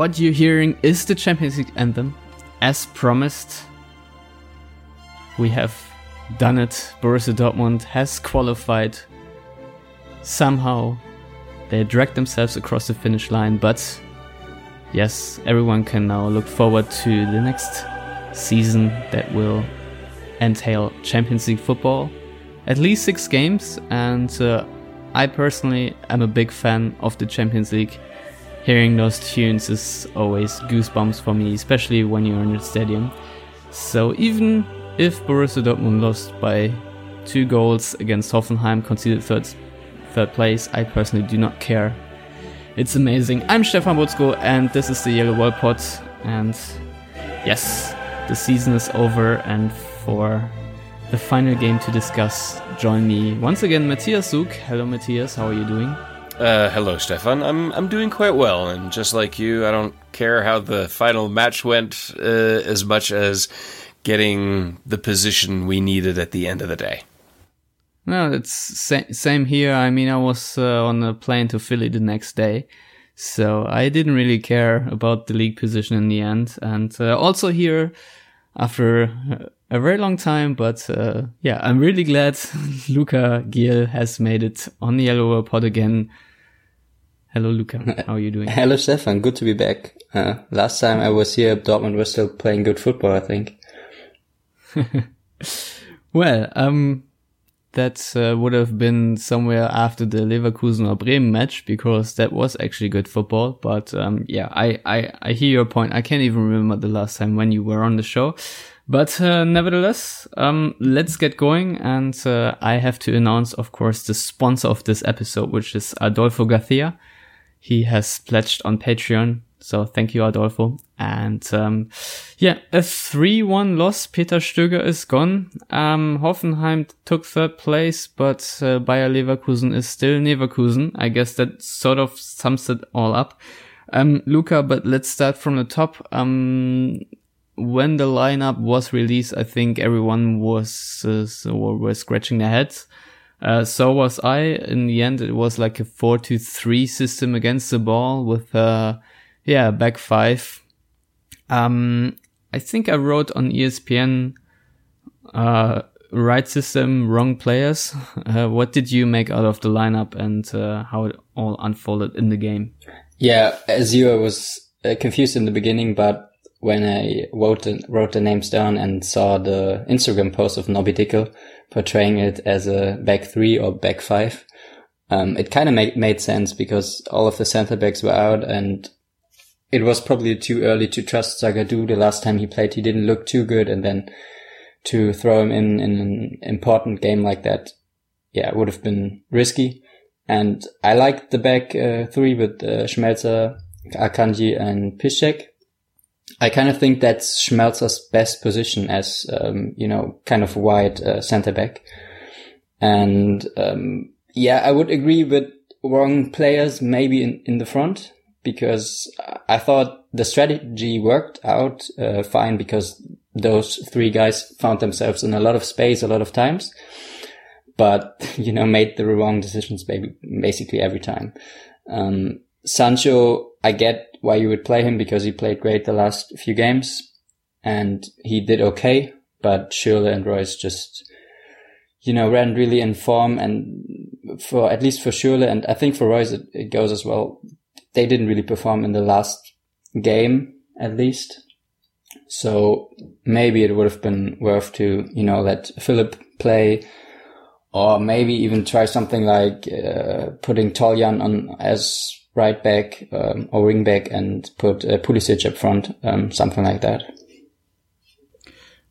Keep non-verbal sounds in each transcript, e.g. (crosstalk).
what you're hearing is the Champions League anthem. As promised, we have done it. Borussia Dortmund has qualified. Somehow, they dragged themselves across the finish line, but yes, everyone can now look forward to the next season that will entail Champions League football. At least six games, and uh, I personally am a big fan of the Champions League. Hearing those tunes is always goosebumps for me, especially when you're in the stadium. So even if Borussia Dortmund lost by two goals against Hoffenheim, conceded third, third place, I personally do not care. It's amazing. I'm Stefan Buczko, and this is the Yellow Wall Pod. And yes, the season is over, and for the final game to discuss, join me once again, Matthias Zug. Hello, Matthias. How are you doing? Uh, hello, Stefan. I'm I'm doing quite well, and just like you, I don't care how the final match went uh, as much as getting the position we needed at the end of the day. No, it's sa- same here. I mean, I was uh, on a plane to Philly the next day, so I didn't really care about the league position in the end. And uh, also here, after a very long time, but uh, yeah, I'm really glad (laughs) Luca Giel has made it on the Yellow Pod again. Hello, Luca. How are you doing? (laughs) Hello, Stefan. Good to be back. Uh, last time I was here, Dortmund was still playing good football, I think. (laughs) well, um, that uh, would have been somewhere after the Leverkusen or Bremen match because that was actually good football. But um, yeah, I, I, I hear your point. I can't even remember the last time when you were on the show. But uh, nevertheless, um, let's get going. And uh, I have to announce, of course, the sponsor of this episode, which is Adolfo Garcia. He has pledged on Patreon so thank you, Adolfo. And um, yeah, a 3-1 loss. Peter Stöger is gone. Um, Hoffenheim took third place, but uh, Bayer Leverkusen is still Leverkusen. I guess that sort of sums it all up. Um, Luca, but let's start from the top. Um, when the lineup was released, I think everyone was uh, so were scratching their heads. Uh, so was I. In the end, it was like a 4-2-3 system against the ball with uh, yeah, back five. Um, I think I wrote on ESPN, uh, right system, wrong players. Uh, what did you make out of the lineup and uh, how it all unfolded in the game? Yeah, as you, I was uh, confused in the beginning, but when I wrote the, wrote the names down and saw the Instagram post of Nobby Dickel portraying it as a back three or back five, um, it kind of made, made sense because all of the center backs were out and it was probably too early to trust Zagadou. The last time he played, he didn't look too good. And then to throw him in, in an important game like that, yeah, it would have been risky. And I liked the back uh, three with uh, Schmelzer, Akanji and Piszczek. I kind of think that's Schmelzer's best position as, um, you know, kind of wide uh, center back. And, um, yeah, I would agree with wrong players maybe in, in the front because I thought the strategy worked out uh, fine because those three guys found themselves in a lot of space a lot of times, but (laughs) you know made the wrong decisions maybe basically every time. Um, Sancho, I get why you would play him because he played great the last few games and he did okay, but Schürrle and Reus just you know ran really in form and for at least for Schürrle and I think for Reus it, it goes as well they didn't really perform in the last game, at least. So maybe it would have been worth to, you know, let Philipp play or maybe even try something like uh, putting Toljan on as right back um, or wing back and put uh, Pulisic up front, um, something like that.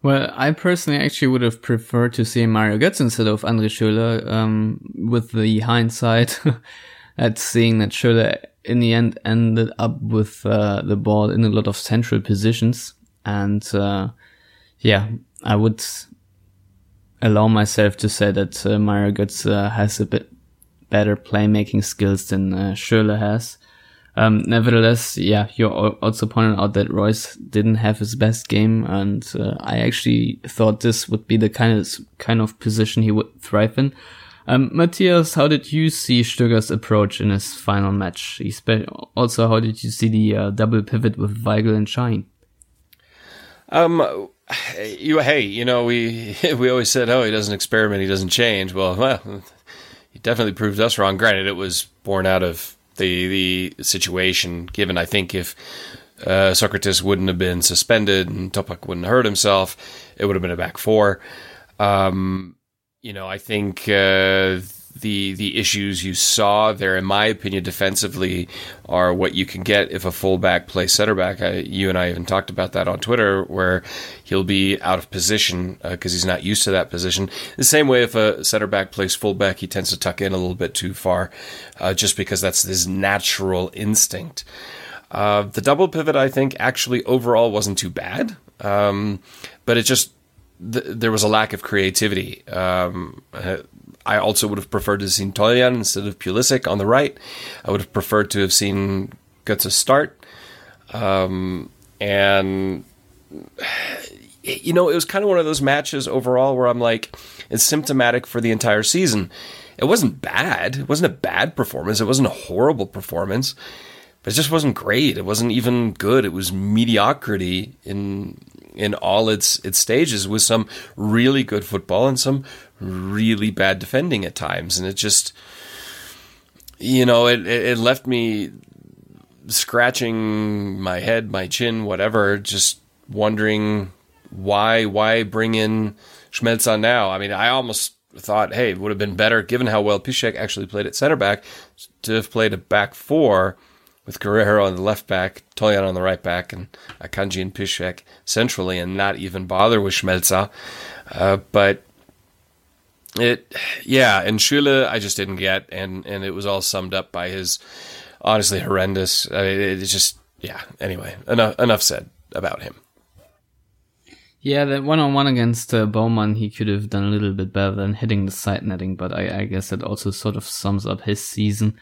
Well, I personally actually would have preferred to see Mario Götze instead of Andre Schürrle, um, with the hindsight (laughs) at seeing that Schürrle in the end ended up with uh, the ball in a lot of central positions. And uh, yeah, I would allow myself to say that uh, Mario Götze uh, has a bit better playmaking skills than uh, Schürrle has. Um, nevertheless, yeah, you also pointed out that Reus didn't have his best game, and uh, I actually thought this would be the kind of kind of position he would thrive in. Um, Matthias, how did you see Stöger's approach in his final match? Also, how did you see the uh, double pivot with Weigel and Şahin? Um, you hey, you know we (laughs) we always said, oh, he doesn't experiment, he doesn't change. Well, well, he definitely proved us wrong. Granted, it was born out of the the situation. Given, I think if uh, Sokratis wouldn't have been suspended and Toprak wouldn't have hurt himself, it would have been a back four. Um, you know, I think uh, the the issues you saw there, in my opinion, defensively, are what you can get if a fullback plays center back. I, you and I even talked about that on Twitter, where he'll be out of position because uh, he's not used to that position. The same way, if a center back plays fullback, he tends to tuck in a little bit too far, uh, just because that's his natural instinct. Uh, the double pivot, I think, actually overall wasn't too bad, um, but it just th- there was a lack of creativity. Um, I also would have preferred to have seen Toljan instead of Pulisic on the right. I would have preferred to have seen Götze start. Um, and you know, it was kind of one of those matches overall where I'm like, it's symptomatic for the entire season. It wasn't bad. It wasn't a bad performance. It wasn't a horrible performance, but it just wasn't great. It wasn't even good. It was mediocrity in in all its its stages with some really good football and some really bad defending at times, and it just you know it it left me scratching my head, my chin, whatever, just wondering why why bring in Schmelzer now. I mean, I almost thought, hey, it would have been better given how well Piszczek actually played at center back to have played a back four with Guerreiro on the left back, Toljan on the right back, and Akanji and Piszczek centrally, and not even bother with Schmelzer. Uh, but it, yeah, and Schürrle I just didn't get, and and it was all summed up by his honestly horrendous. I mean, it's just yeah. Anyway, enough enough said about him. Yeah, that one on one against uh, Baumann, he could have done a little bit better than hitting the side netting, but I, I guess that also sort of sums up his season.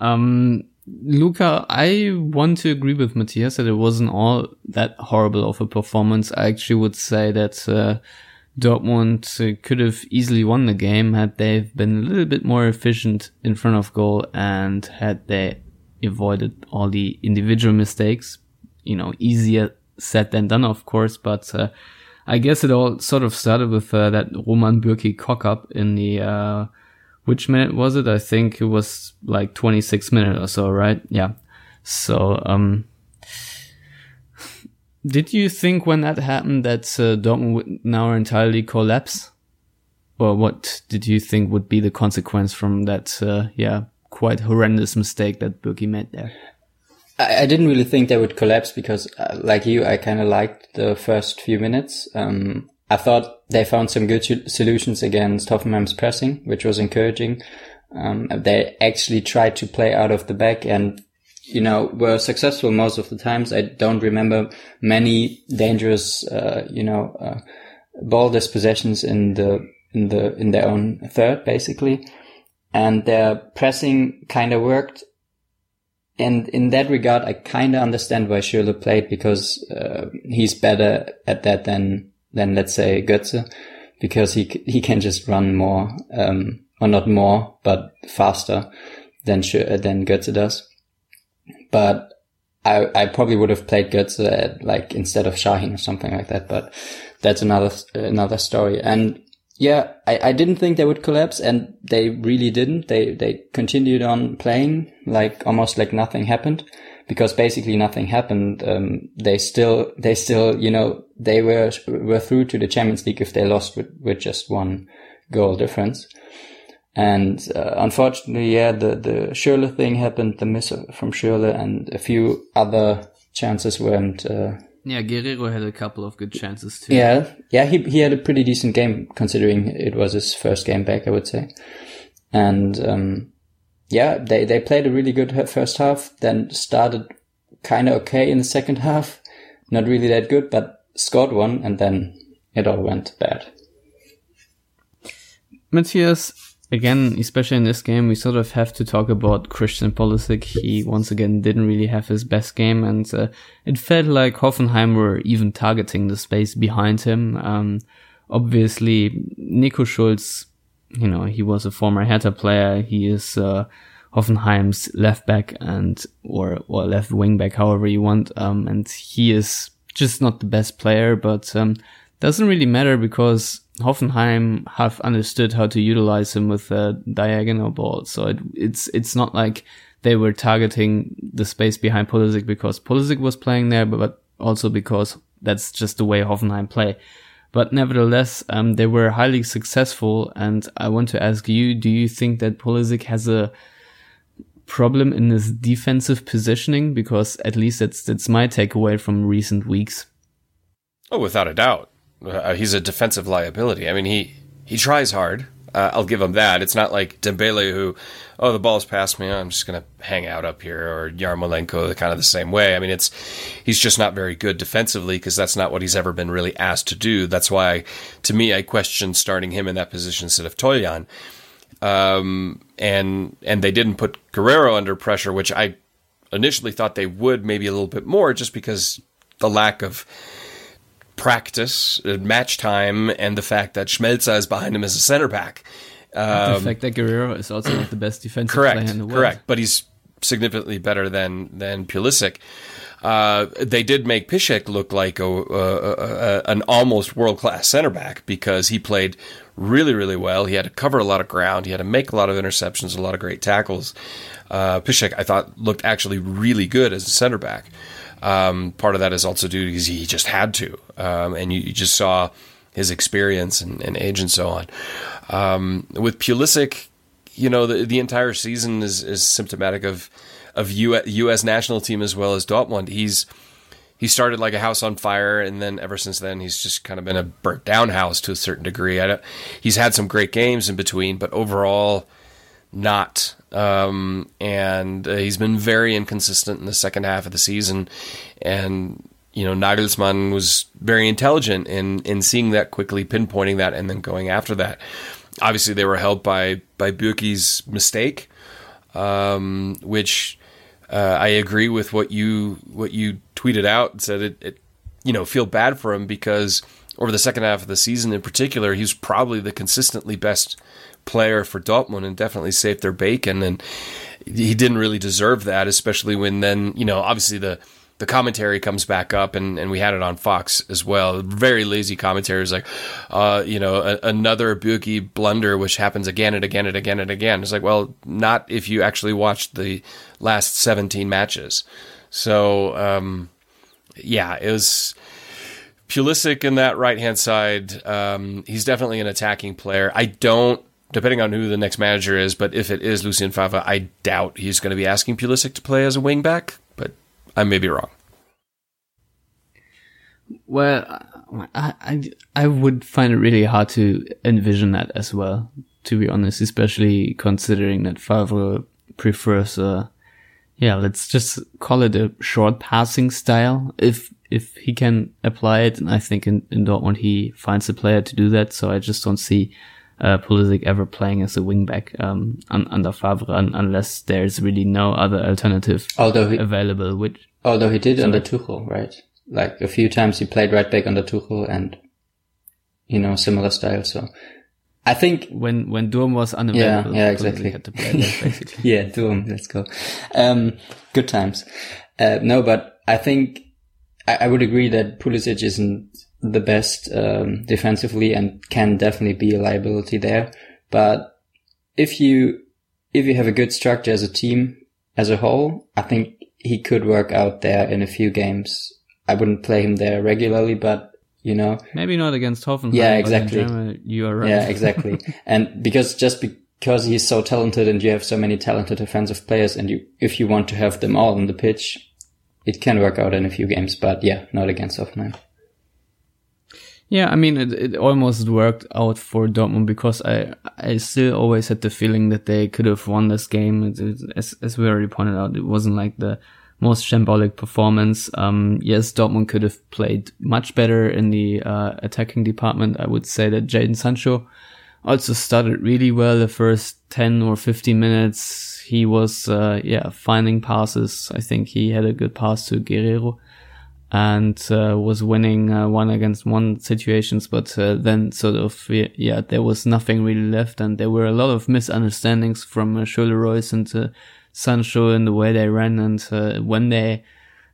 Um, Luca, I want to agree with Matthias that it wasn't all that horrible of a performance. I actually would say that uh, Dortmund uh, could have easily won the game had they been a little bit more efficient in front of goal and had they avoided all the individual mistakes. You know, easier said than done, of course, but uh, I guess it all sort of started with uh, that Roman Bürki cock up in the uh, which minute was it? I think it was like 26 minutes or so, right? Yeah. So, um, did you think when that happened that uh, Dortmund would now entirely collapse? Or what did you think would be the consequence from that, uh, yeah, quite horrendous mistake that Bürki made there? I, I didn't really think they would collapse because, uh, like you, I kind of liked the first few minutes. Um, I thought they found some good solutions against Hoffenheim's pressing, which was encouraging. Um, they actually tried to play out of the back and, you know, were successful most of the times. I don't remember many dangerous, uh, you know, uh, ball dispossessions in the, in the, in their own third, basically. And their pressing kind of worked. And in that regard, I kind of understand why Schürrle played because, uh, he's better at that than, than let's say Götze because he he can just run more um, or not more but faster than than Götze does. But I I probably would have played Götze at, like instead of Şahin or something like that. But that's another another story. And yeah, I, I didn't think they would collapse, and they really didn't. They they continued on playing like almost like nothing happened because basically nothing happened. Um, they still, they still, you know, they were, were through to the Champions League if they lost with, with just one goal difference. And, uh, unfortunately, yeah, the, the Schürrle thing happened, the miss from Schürrle and a few other chances weren't, uh, yeah, Guerreiro had a couple of good chances too. Yeah, yeah, he he had a pretty decent game considering it was his first game back, I would say. And um, yeah, they, they played a really good first half, then started kind of okay in the second half. Not really that good, but scored one and then it all went bad. Matthias, again, especially in this game, we sort of have to talk about Christian Pulisic. He once again didn't really have his best game, and uh, it felt like Hoffenheim were even targeting the space behind him. Um, obviously, Nico Schulz you know, he was a former Hertha player. He is, uh, Hoffenheim's left back and, or, or left wing back, however you want. Um, and he is just not the best player, but, um, doesn't really matter because Hoffenheim have understood how to utilize him with a diagonal ball. So it, it's, it's not like they were targeting the space behind Pulisic because Pulisic was playing there, but, also because that's just the way Hoffenheim play. But nevertheless, um, they were highly successful. And I want to ask you, do you think that Pulisic has a problem in his defensive positioning? Because at least that's, that's my takeaway from recent weeks. Oh, without a doubt. Uh, he's a defensive liability. I mean, he, he tries hard. Uh, I'll give him that. It's not like Dembele who, oh, the ball's past me. I'm just going to hang out up here, or Yarmolenko, the kind of the same way. I mean, it's he's just not very good defensively because that's not what he's ever been really asked to do. That's why, to me, I question starting him in that position instead of Toljan. Um, and and they didn't put Guerreiro under pressure, which I initially thought they would, maybe a little bit more, just because the lack of practice, uh, match time, and the fact that Schmelzer is behind him as a center back. Um, the fact that Guerreiro is also not the best defensive correct, player in the world. Correct, but he's significantly better than than Pulisic. Uh, they did make Piszczek look like a, a, a an almost world class center back because he played really really well. He had to cover a lot of ground. He had to make a lot of interceptions, a lot of great tackles. Uh, I thought, looked actually really good as a center back. Um, part of that is also due because he just had to, um, and you, you, just saw his experience and, and age and so on. Um, with Pulisic, you know, the, the entire season is, is symptomatic of of U, U.S. national team as well as Dortmund. He's he started like a house on fire, and then ever since then, he's just kind of been a burnt down house to a certain degree. he's had some great games in between, but overall, not. Um, and uh, he's been very inconsistent in the second half of the season. And, you know, Nagelsmann was very intelligent in, in seeing that quickly, pinpointing that, and then going after that. Obviously, they were helped by, by Bürki's mistake, um, which uh, I agree with what you what you tweeted out and said it, it you know feel bad for him because over the second half of the season in particular, he was probably the consistently best player for Dortmund and definitely saved their bacon. And he didn't really deserve that, especially when then, you know, obviously the, the commentary comes back up and, and we had it on Fox as well. Very lazy commentary is like, uh, you know, a, another Bürki blunder, which happens again and again and again and again. It's like, well, not if you actually watched the last 17 matches. So, um, yeah, it was Pulisic in that right hand side. Um, he's definitely an attacking player. I don't depending on who the next manager is. But if it is Lucien Favre, I doubt he's going to be asking Pulisic to play as a wingback. But I may be wrong. Well, I, I, I would find it really hard to envision that as well, to be honest, especially considering that Favre prefers a, yeah, let's just call it a short passing style. If, if he can apply it, and I think in, in Dortmund he finds a player to do that. So I just don't see uh, Pulisic ever playing as a wingback um, un- under Favre un- unless there's really no other alternative although he, available. Which although he did sorry. under Tuchel, right? Like a few times he played right back under Tuchel and you know similar style. So I think when when Durm was unavailable, yeah, yeah, exactly. (laughs) yeah, Durm, let's go. Um, good times. Uh, no, but I think I, I would agree that Pulisic isn't the best um, defensively and can definitely be a liability there. But if you if you have a good structure as a team as a whole, I think he could work out there in a few games. I wouldn't play him there regularly, but you know, maybe not against Hoffenheim. Yeah, exactly. You are right. Yeah, (laughs) exactly. and because just because he's so talented and you have so many talented offensive players, and you if you want to have them all on the pitch, it can work out in a few games. But yeah, not against Hoffenheim. Yeah, I mean, it, it almost worked out for Dortmund because I I still always had the feeling that they could have won this game. It, it, as as we already pointed out, it wasn't like the most shambolic performance. Um, yes, Dortmund could have played much better in the uh, attacking department. I would say that Jadon Sancho also started really well the first 10 or 15 minutes. He was, uh, yeah, finding passes. I think he had a good pass to Guerreiro. And uh, was winning uh, one against one situations, but uh, then sort of yeah, there was nothing really left, and there were a lot of misunderstandings from uh, Reus and uh, Sancho in the way they ran, and uh, when they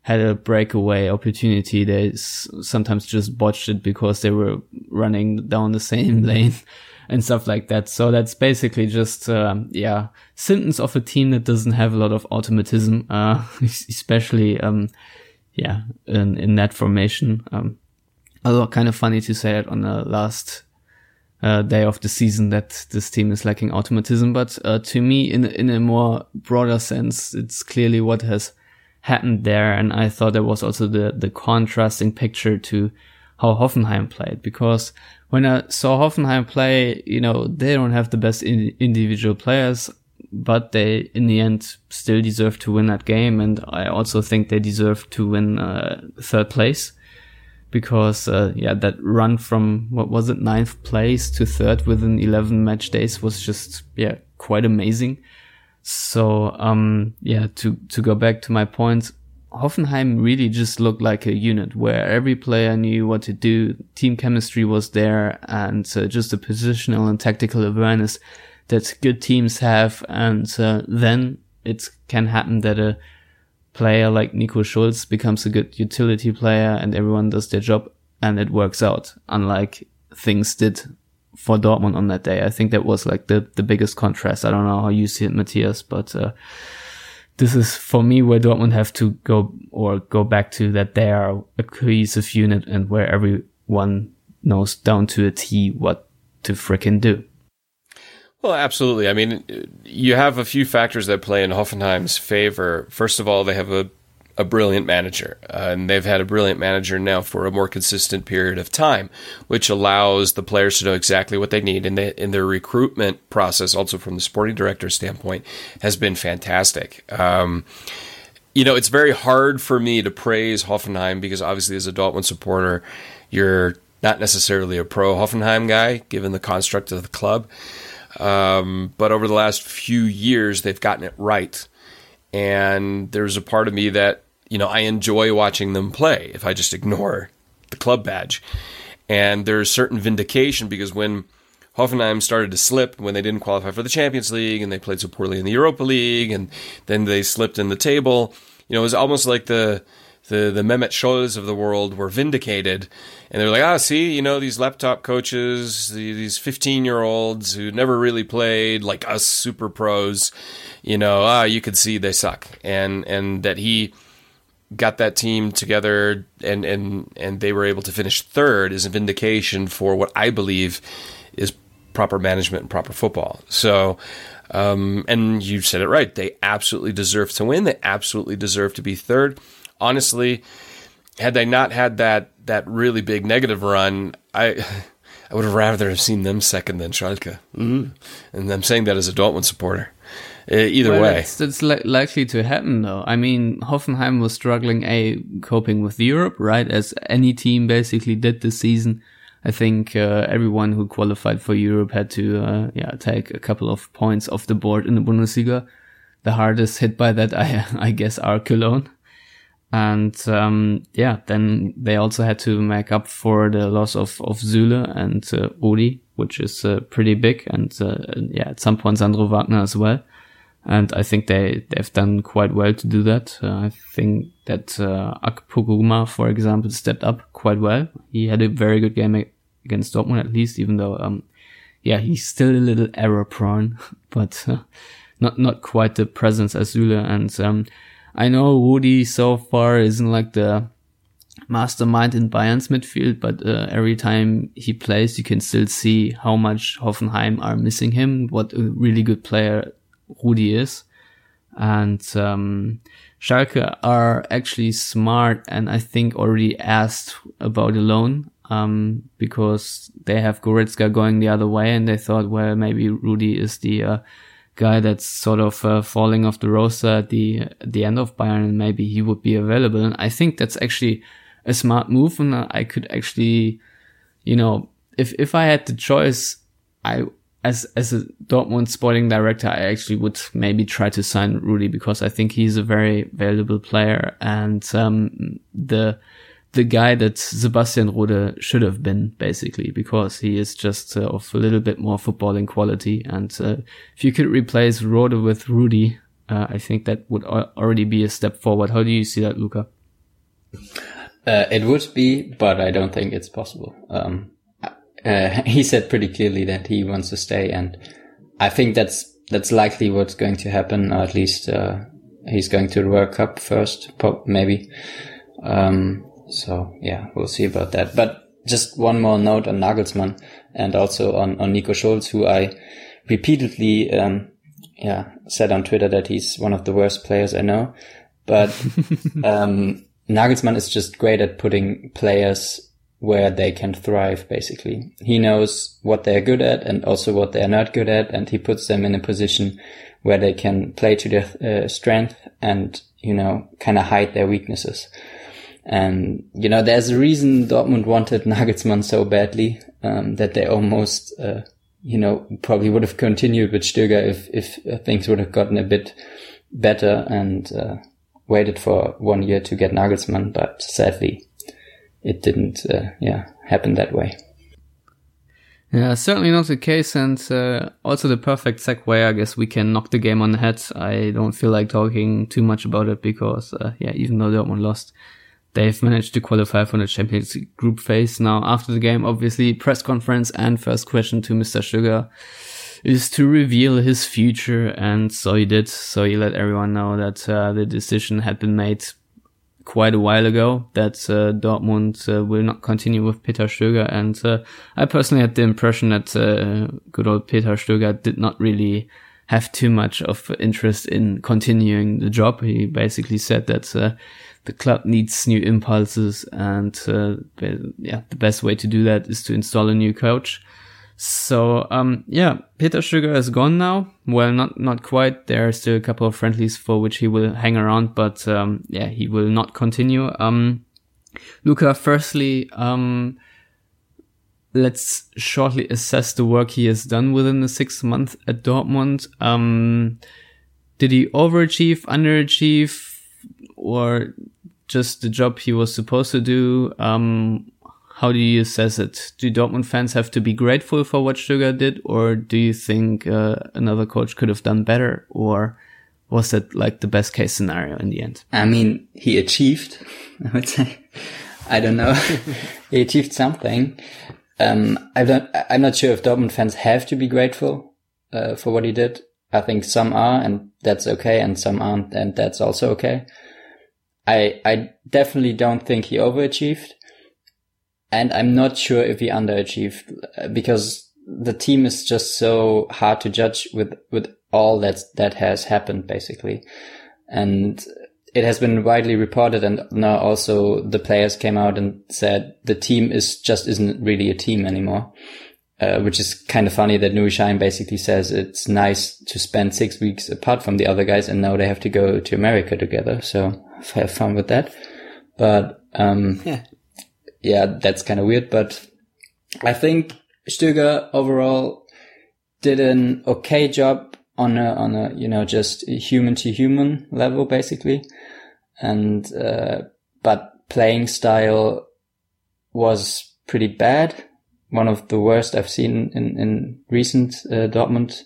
had a breakaway opportunity, they s- sometimes just botched it because they were running down the same (laughs) lane and stuff like that. So that's basically just um, yeah symptoms of a team that doesn't have a lot of automatism, uh, (laughs) especially. Um, yeah, in, in that formation. Um, although kind of funny to say it on the last uh, day of the season that this team is lacking automatism, but uh, to me, in in a more broader sense, it's clearly what has happened there, and I thought there was also the the contrasting picture to how Hoffenheim played because when I saw Hoffenheim play, you know, they don't have the best in individual players but they in the end still deserve to win that game and i also think they deserve to win uh, third place because uh, yeah that run from what was it ninth place to third within 11 match days was just yeah quite amazing. So um yeah to to go back to my point Hoffenheim really just looked like a unit where every player knew what to do, team chemistry was there, and uh, just the positional and tactical awareness that good teams have, and uh, then it can happen that a player like Nico Schulz becomes a good utility player, and everyone does their job, and it works out. Unlike things did for Dortmund on that day, I think that was like the the biggest contrast. I don't know how you see it, Matthias, but. Uh, this is for me where Dortmund have to go or go back to that they are a cohesive unit and where everyone knows down to a T what to fricking do. Well, absolutely. I mean, you have a few factors that play in Hoffenheim's favor. First of all, they have a a brilliant manager, uh, and they've had a brilliant manager now for a more consistent period of time, which allows the players to know exactly what they need. And in their recruitment process, also from the sporting director standpoint, has been fantastic. Um, you know, it's very hard for me to praise Hoffenheim because obviously, as a Dortmund supporter, you're not necessarily a pro Hoffenheim guy, given the construct of the club. Um, but over the last few years, they've gotten it right. And there's a part of me that, you know, I enjoy watching them play if I just ignore (laughs) the club badge. And there's certain vindication because when Hoffenheim started to slip when they didn't qualify for the Champions League and they played so poorly in the Europa League and then they slipped in the table, you know, it was almost like the the the Mehmet Scholl of the world were vindicated, and they're like, ah, see, you know, these laptop coaches, these fifteen year olds who never really played, like us super pros, you know, ah, you could see they suck, and and that he got that team together and and and they were able to finish third is a vindication for what I believe is proper management and proper football. So. Um, and you said it right. They absolutely deserve to win. They absolutely deserve to be third honestly, had they not had that that really big negative run, I (laughs) I would have rather have seen them second than Schalke. Mm. And I'm saying that as a Dortmund supporter. Uh, either well, way, it's, li- likely to happen though. I mean, Hoffenheim was struggling a coping with Europe, right? As any team basically did this season. I think uh, everyone who qualified for Europe had to, uh, yeah, take a couple of points off the board in the Bundesliga. The hardest hit by that, (laughs) I, I guess, are Cologne. And um, yeah, then they also had to make up for the loss of of Süle and uh, which is uh, pretty big, and uh, yeah, at some point Sandro Wagner as well. And I think they they've done quite well to do that. Uh, I think that uh, Akpoguma, for example, stepped up quite well. He had a very good game against Dortmund, at least, even though um, yeah, he's still a little error prone, (laughs) but uh, not not quite the presence as Süle and um, I know Rudy so far isn't like the mastermind in Bayern's midfield, but uh, every time he plays, you can still see how much Hoffenheim are missing him, what a really good player Rudy is. And um, Schalke are actually smart and I think already asked about a loan um, because they have Goretzka going the other way and they thought, well, maybe Rudy is the uh, guy that's sort of uh, falling off the roster at the at the end of Bayern, and maybe he would be available. And I think that's actually a smart move, and I could actually, you know, if if I had the choice, I as as a Dortmund sporting director, I actually would maybe try to sign Rudy because I think he's a very valuable player and um, the the guy that Sebastian Rode should have been basically because he is just uh, of a little bit more footballing quality and uh, if you could replace Rode with Rudy, uh, I think that would already be a step forward. How do you see that, Luca? Uh, it would be, but I don't think it's possible. Um, uh, (laughs) he said pretty clearly that he wants to stay, and I think that's that's likely what's going to happen. Or at least uh, he's going to the World Cup first, maybe. Um, so yeah, we'll see about that. But just one more note on Nagelsmann and also on on Nico Schulz, who I repeatedly um, yeah said on Twitter that he's one of the worst players I know. But (laughs) um, Nagelsmann is just great at putting players where they can thrive, basically. He knows what they're good at and also what they're not good at, and he puts them in a position where they can play to their uh, strength and, you know, kind of hide their weaknesses. And, you know, there's a reason Dortmund wanted Nagelsmann so badly, um, that they almost, uh, you know, probably would have continued with Stöger if, if things would have gotten a bit better and, uh, waited for one year to get Nagelsmann, but sadly, it didn't, uh, yeah, happen that way. Yeah, certainly not the case, and uh, also the perfect segue. I guess we can knock the game on the head. I don't feel like talking too much about it because, uh, yeah, even though Dortmund lost, they've managed to qualify for the Champions League group phase. Now, after the game, obviously, press conference and first question to Mr. Stöger is to reveal his future, and so he did. So he let everyone know that uh, the decision had been made quite a while ago that uh, Dortmund uh, will not continue with Peter Stöger. And uh, I personally had the impression that uh, good old Peter Stöger did not really have too much of interest in continuing the job. He basically said that uh, the club needs new impulses, and uh, yeah, the best way to do that is to install a new coach. So um, yeah, Peter Stöger is gone now. Well, not not quite. There are still a couple of friendlies for which he will hang around, but um, yeah, he will not continue. Um, Luca, firstly, um, let's shortly assess the work he has done within the six months at Dortmund. Um, did he overachieve, underachieve, or just the job he was supposed to do? Um, how do you assess it? Do Dortmund fans have to be grateful for what Stöger did, or do you think uh, another coach could have done better, or was that like the best case scenario in the end? I mean, he achieved. (laughs) I would say. I don't know. (laughs) he achieved something. Um, I don't. I'm not sure if Dortmund fans have to be grateful uh, for what he did. I think some are, and that's okay, and some aren't, and that's also okay. I I definitely don't think he overachieved and I'm not sure if he underachieved uh, because the team is just so hard to judge with with all that that has happened basically, and it has been widely reported, and now also the players came out and said the team is just isn't really a team anymore. Uh, which is kind of funny that Nuri Sahin basically says it's nice to spend six weeks apart from the other guys and now they have to go to America together. So have fun with that. But, um, yeah yeah, that's kind of weird, but I think Stöger overall did an okay job on a, on a, you know, just human to human level, basically. And, uh, but playing style was pretty bad. One of the worst I've seen in, in recent uh, Dortmund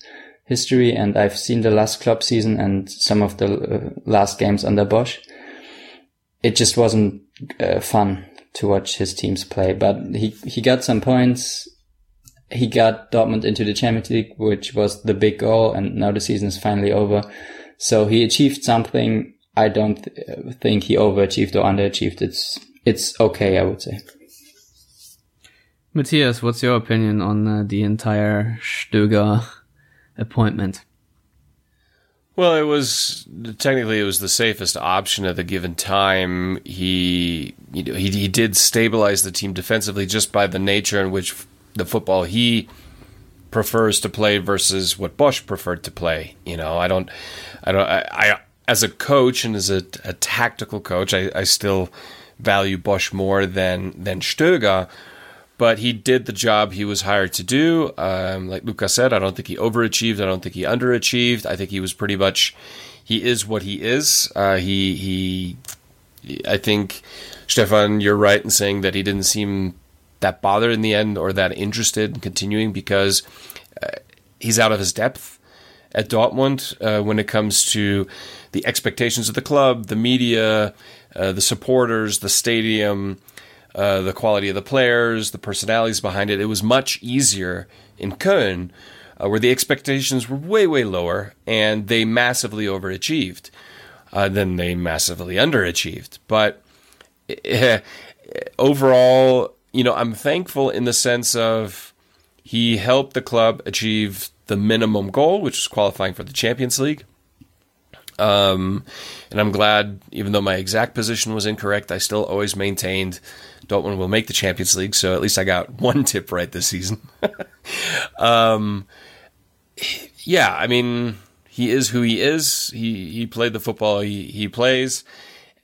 history. And I've seen the last club season and some of the uh, last games under Bosz. It just wasn't uh, fun to watch his teams play. But he he got some points. He got Dortmund into the Champions League, which was the big goal, and now the season is finally over. So he achieved something. I don't th- think he overachieved or underachieved. It's it's okay, I would say. Matthias, what's your opinion on uh, the entire Stöger appointment? Well, it was technically it was the safest option at the given time. He, you know, he he did stabilize the team defensively just by the nature in which the football he prefers to play versus what Bosz preferred to play. You know, I don't, I don't, I, I as a coach and as a, a tactical coach, I, I still value Bosz more than than Stöger. But he did the job he was hired to do. Um, like Luca said, I don't think he overachieved. I don't think he underachieved. I think he was pretty much, he is what he is. Uh, he, he, I think, Stefan, you're right in saying that he didn't seem that bothered in the end or that interested in continuing because uh, he's out of his depth at Dortmund uh, when it comes to the expectations of the club, the media, uh, the supporters, the stadium, uh, the quality of the players, the personalities behind it. It was much easier in Köln, uh, where the expectations were way, way lower, and they massively overachieved. Uh, then they massively underachieved. But overall, you know, I'm thankful in the sense of he helped the club achieve the minimum goal, which was qualifying for the Champions League. Um, and I'm glad, even though my exact position was incorrect, I still always maintained Dortmund will make the Champions League. So at least I got (laughs) one tip right this season. (laughs) um, yeah, I mean, he is who he is. He he played the football he, he plays,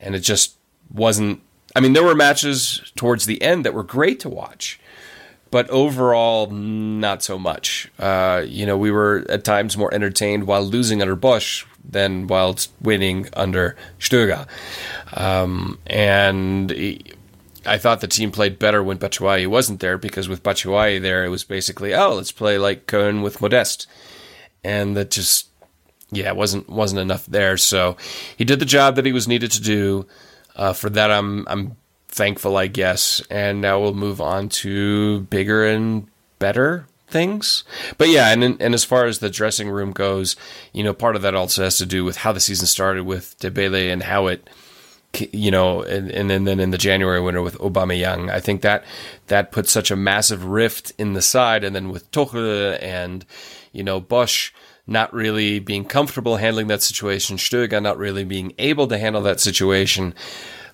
and it just wasn't. I mean, there were matches towards the end that were great to watch, but overall, not so much. Uh, you know, we were at times more entertained while losing under Bosz than whilst winning under Stöger. Um, and I thought the team played better when Batshuayi wasn't there because with Batshuayi there, it was basically, oh, let's play like Köln with Modeste, And that just, yeah, wasn't wasn't enough there. So he did the job that he was needed to do. Uh, for that, I'm I'm thankful, I guess. And now we'll move on to bigger and better things. But yeah, and and as far as the dressing room goes, you know, part of that also has to do with how the season started with Dembele and how it you know, and, and then, in the January winter with Aubameyang, I think that that put such a massive rift in the side, and then with Tuchel and you know Bosz not really being comfortable handling that situation, Stöger not really being able to handle that situation.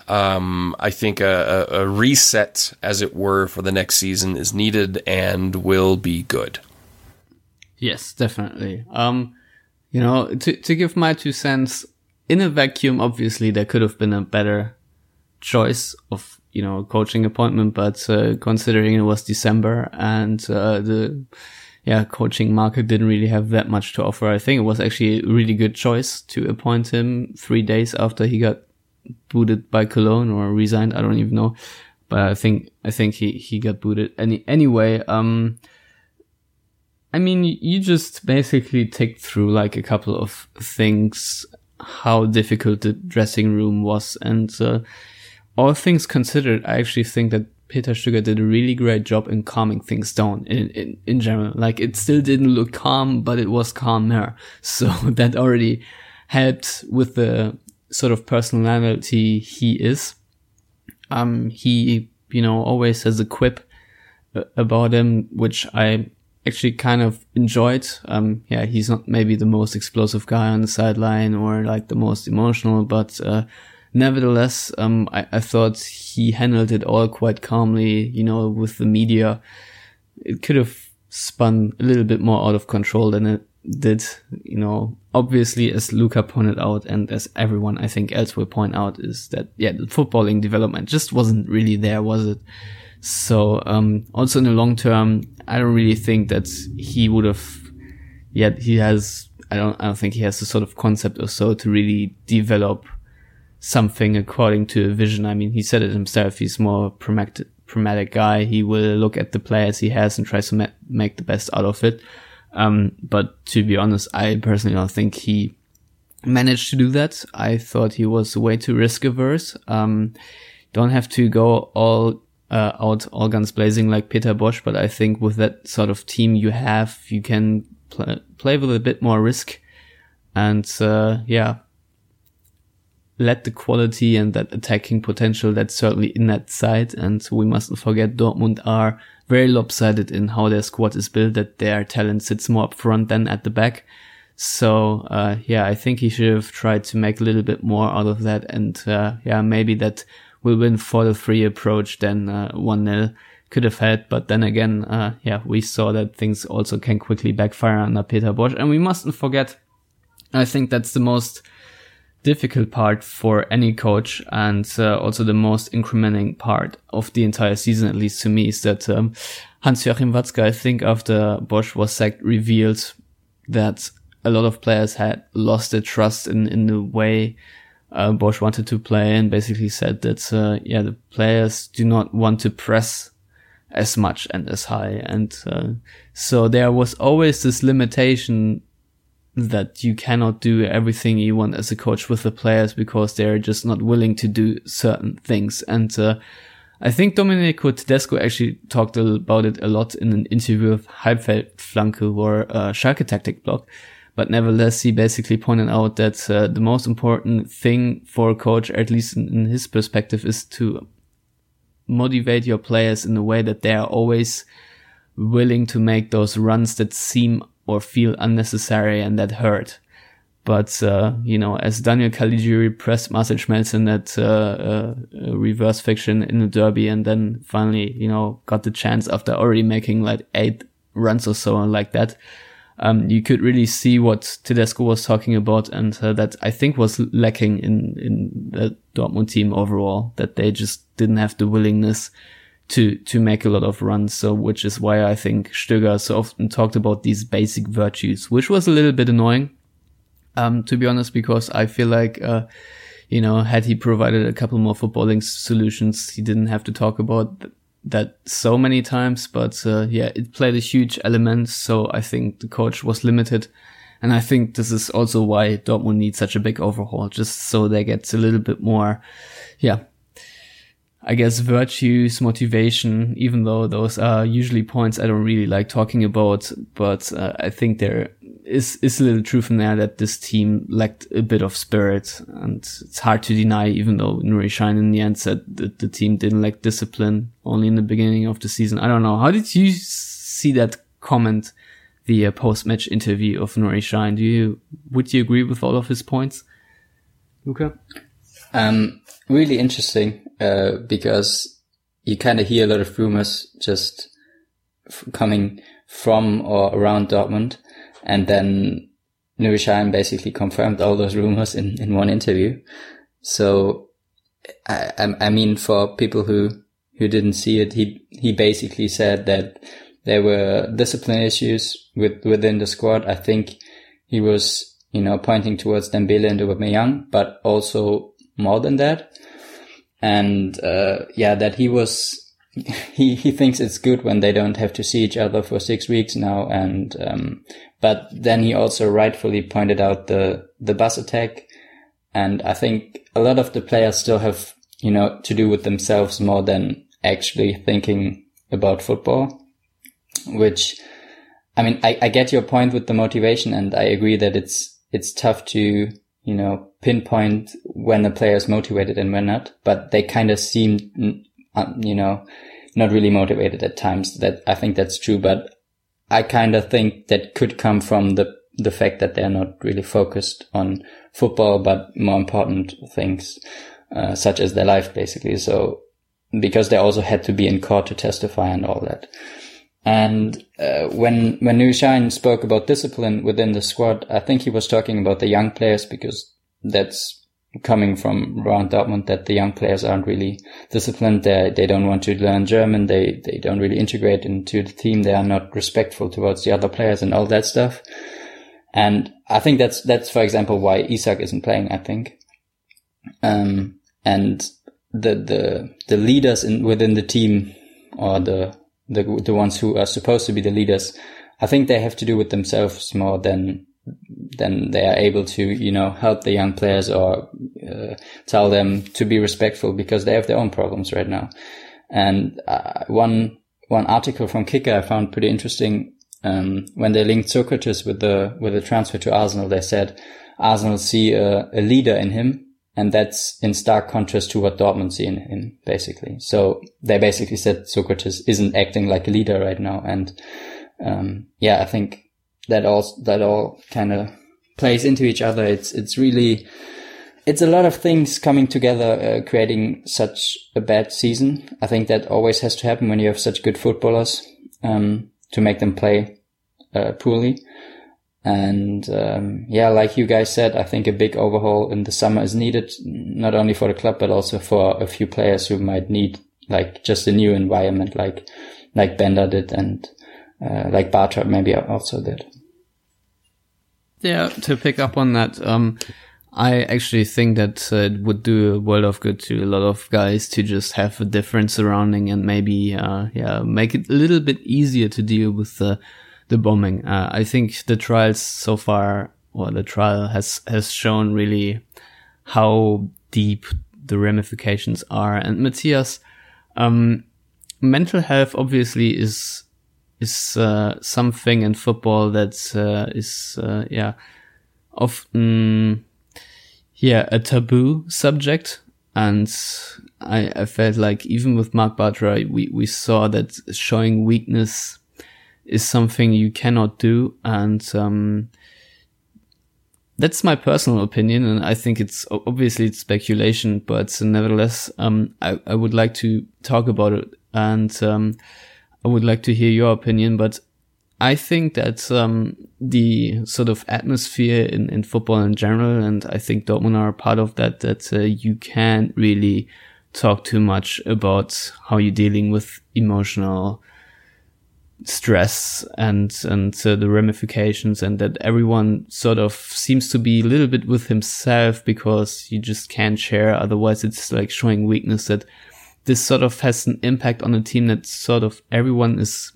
Um, I think a, a, a reset, as it were, for the next season is needed and will be good. Yes, definitely. Um, you know, to to give my two cents, in a vacuum, obviously there could have been a better choice of you know coaching appointment, but uh, considering it was December and uh, the yeah coaching market didn't really have that much to offer, I think it was actually a really good choice to appoint him three days after he got booted by Cologne or resigned. I don't even know, but I think I think he he got booted any anyway. Um, I mean, you just basically tick through like a couple of things how difficult the dressing room was. And uh, all things considered, I actually think that Peter Stöger did a really great job in calming things down in, in, in general. Like it still didn't look calm, but it was calmer. (laughs) So that already helped with the sort of personality he is. Um, he, you know, always has a quip uh, about him, which I actually kind of enjoyed. Um, yeah, he's not maybe the most explosive guy on the sideline or like the most emotional, but, uh, nevertheless, um, I, I thought he handled it all quite calmly, you know, with the media. It could have spun a little bit more out of control than it did, you know, obviously as Luca pointed out and as everyone I think else will point out is that, yeah, the footballing development just wasn't really there, was it? So um, also in the long term, I don't really think that he would have. Yet he has. I don't. I don't think he has the sort of concept or so to really develop something according to a vision. I mean, he said it himself. He's more pragmatic, pragmatic guy. He will look at the players he has and tries to ma- make the best out of it. Um, but to be honest, I personally don't think he managed to do that. I thought he was way too risk averse. Um, don't have to go all uh, out all guns blazing like Peter Bosz, but I think with that sort of team you have, you can pl- play with a bit more risk and, uh, yeah, let the quality and that attacking potential that's certainly in that side. And we mustn't forget Dortmund are very lopsided in how their squad is built, that their talent sits more up front than at the back. So, uh, yeah, I think he should have tried to make a little bit more out of that. And, uh, yeah, maybe that will win 4-3 approach than uh, 1-0 could have had. But then again, uh, yeah, we saw that things also can quickly backfire under Peter Bosz. And we mustn't forget, I think that's the most difficult part for any coach and uh, also the most incrementing part of the entire season, at least to me, is that um, Hans-Joachim Watzke, I think after Bosz was sacked, revealed that a lot of players had lost their trust in, in the way uh, Bosz wanted to play and basically said that, uh, yeah, the players do not want to press as much and as high. And, uh, so there was always this limitation that you cannot do everything you want as a coach with the players because they're just not willing to do certain things. And, uh, I think Domenico Tedesco actually talked about it a lot in an interview with Halbfeldflanke or uh, Schalke Tactic blog. But nevertheless, he basically pointed out that uh, the most important thing for a coach, at least in, his perspective, is to motivate your players in a way that they are always willing to make those runs that seem or feel unnecessary and that hurt. But, uh, you know, as Daniel Caligiuri pressed Marcel Schmelzer at uh, uh, reverse fiction in the derby and then finally, you know, got the chance after already making like eight runs or so and like that, um, you could really see what Tedesco was talking about and uh, that I think was lacking in, in the Dortmund team overall, that they just didn't have the willingness to, to make a lot of runs. So, which is why I think Stöger so often talked about these basic virtues, which was a little bit annoying. Um, to be honest, because I feel like, uh, you know, had he provided a couple more footballing solutions, he didn't have to talk about that so many times, but uh, yeah, it played a huge element. So I think the coach was limited. And I think this is also why Dortmund needs such a big overhaul, just so they get a little bit more, yeah, I guess virtues, motivation, even though those are usually points I don't really like talking about, but uh, I think there is, is a little truth in there that this team lacked a bit of spirit and it's hard to deny, even though Nuri Sahin in the end said that the team didn't lack discipline only in the beginning of the season. I don't know. How did you see that comment, the uh, post-match interview of Nuri Sahin? Do you, would you agree with all of his points? Luca? Um, really interesting, uh, because you kind of hear a lot of rumors just f- coming from or around Dortmund. And then Nuri Sahin basically confirmed all those rumors in, in one interview. So, I, I mean, for people who, who didn't see it, he, he basically said that there were discipline issues with, within the squad. I think he was, you know, pointing towards Dembele and Aubameyang, but also more than that. And, uh, yeah, that he was, (laughs) he, he thinks it's good when they don't have to see each other for six weeks now. And, um, but then he also rightfully pointed out the, the bus attack. And I think a lot of the players still have, you know, to do with themselves more than actually thinking about football, which, I mean, I, I get your point with the motivation and I agree that it's, it's tough to, you know, pinpoint when a player is motivated and when not, but they kind of seem, uh, you know, not really motivated at times. That I think that's true, but I kind of think that could come from the the fact that they're not really focused on football, but more important things, uh, such as their life, basically. So, because they also had to be in court to testify and all that. And uh, when when Nuri Sahin spoke about discipline within the squad, I think he was talking about the young players because that's coming from around Dortmund that the young players aren't really disciplined. They they don't want to learn German. They they don't really integrate into the team. They are not respectful towards the other players and all that stuff. And I think that's that's for example why Isak isn't playing. I think, um, and the the the leaders in within the team or the the the ones who are supposed to be the leaders, I think they have to do with themselves more than then they are able to, you know, help the young players or uh, tell them to be respectful because they have their own problems right now. And uh, one one article from Kicker I found pretty interesting. Um, when they linked Sokratis with the with the transfer to Arsenal, they said Arsenal see a, a leader in him, and that's in stark contrast to what Dortmund see in him, basically. So they basically said Sokratis isn't acting like a leader right now, and um, yeah, I think that all that all kind of plays into each other. It's it's really it's a lot of things coming together, uh, creating such a bad season. I think that always has to happen when you have such good footballers um, to make them play uh, poorly. And um, yeah, like you guys said, I think a big overhaul in the summer is needed, not only for the club but also for a few players who might need like just a new environment, like like Bender did, and uh, like Bartra maybe also did. Yeah, to pick up on that, um, I actually think that uh, it would do a world of good to a lot of guys to just have a different surrounding and maybe, uh, yeah, make it a little bit easier to deal with the the bombing. Uh, I think the trials so far, or the trial has has shown really how deep the ramifications are. And Matthias, um, mental health obviously is is uh, something in football that uh, is uh, yeah often yeah a taboo subject and I, I felt like even with Mark Bartra we, we saw that showing weakness is something you cannot do. And, um, that's my personal opinion. And I think it's obviously it's speculation, but nevertheless, um, I, I would like to talk about it and, um, I would like to hear your opinion, but I think that um, the sort of atmosphere in, in football in general, and I think Dortmund are part of that, that uh, you can't really talk too much about how you're dealing with emotional stress and and uh, the ramifications and that everyone sort of seems to be a little bit with himself because you just can't share. Otherwise it's like showing weakness that this sort of has an impact on a team that sort of everyone is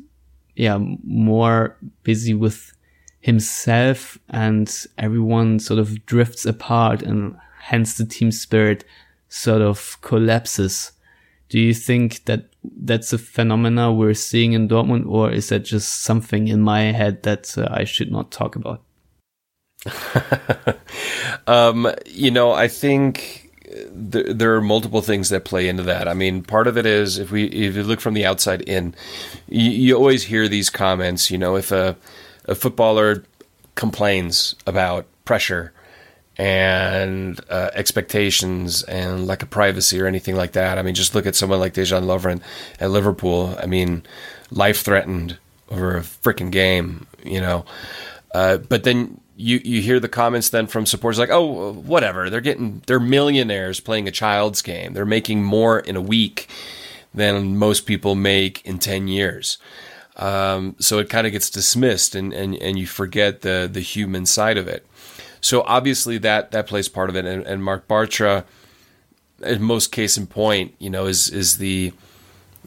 yeah more busy with himself and everyone sort of drifts apart and hence the team spirit sort of collapses do you think that that's a phenomena we're seeing in Dortmund, or is that just something in my head that uh, I should not talk about? (laughs) um, you know, I think th- there are multiple things that play into that. I mean, part of it is if we if you look from the outside in, you, you always hear these comments. You know, if a a footballer complains about pressure and uh, expectations and lack of privacy or anything like that. I mean, just look at someone like Dejan Lovren at Liverpool. I mean, life threatened over a freaking game, you know. Uh, but then you you hear the comments then from supporters like, oh, whatever. They're getting they're millionaires playing a child's game. They're making more in a week than most people make in ten years. Um, so it kind of gets dismissed, and, and, and you forget the the human side of it. So obviously that that plays part of it. And, and Mark Bartra, in most case in point, you know, is is the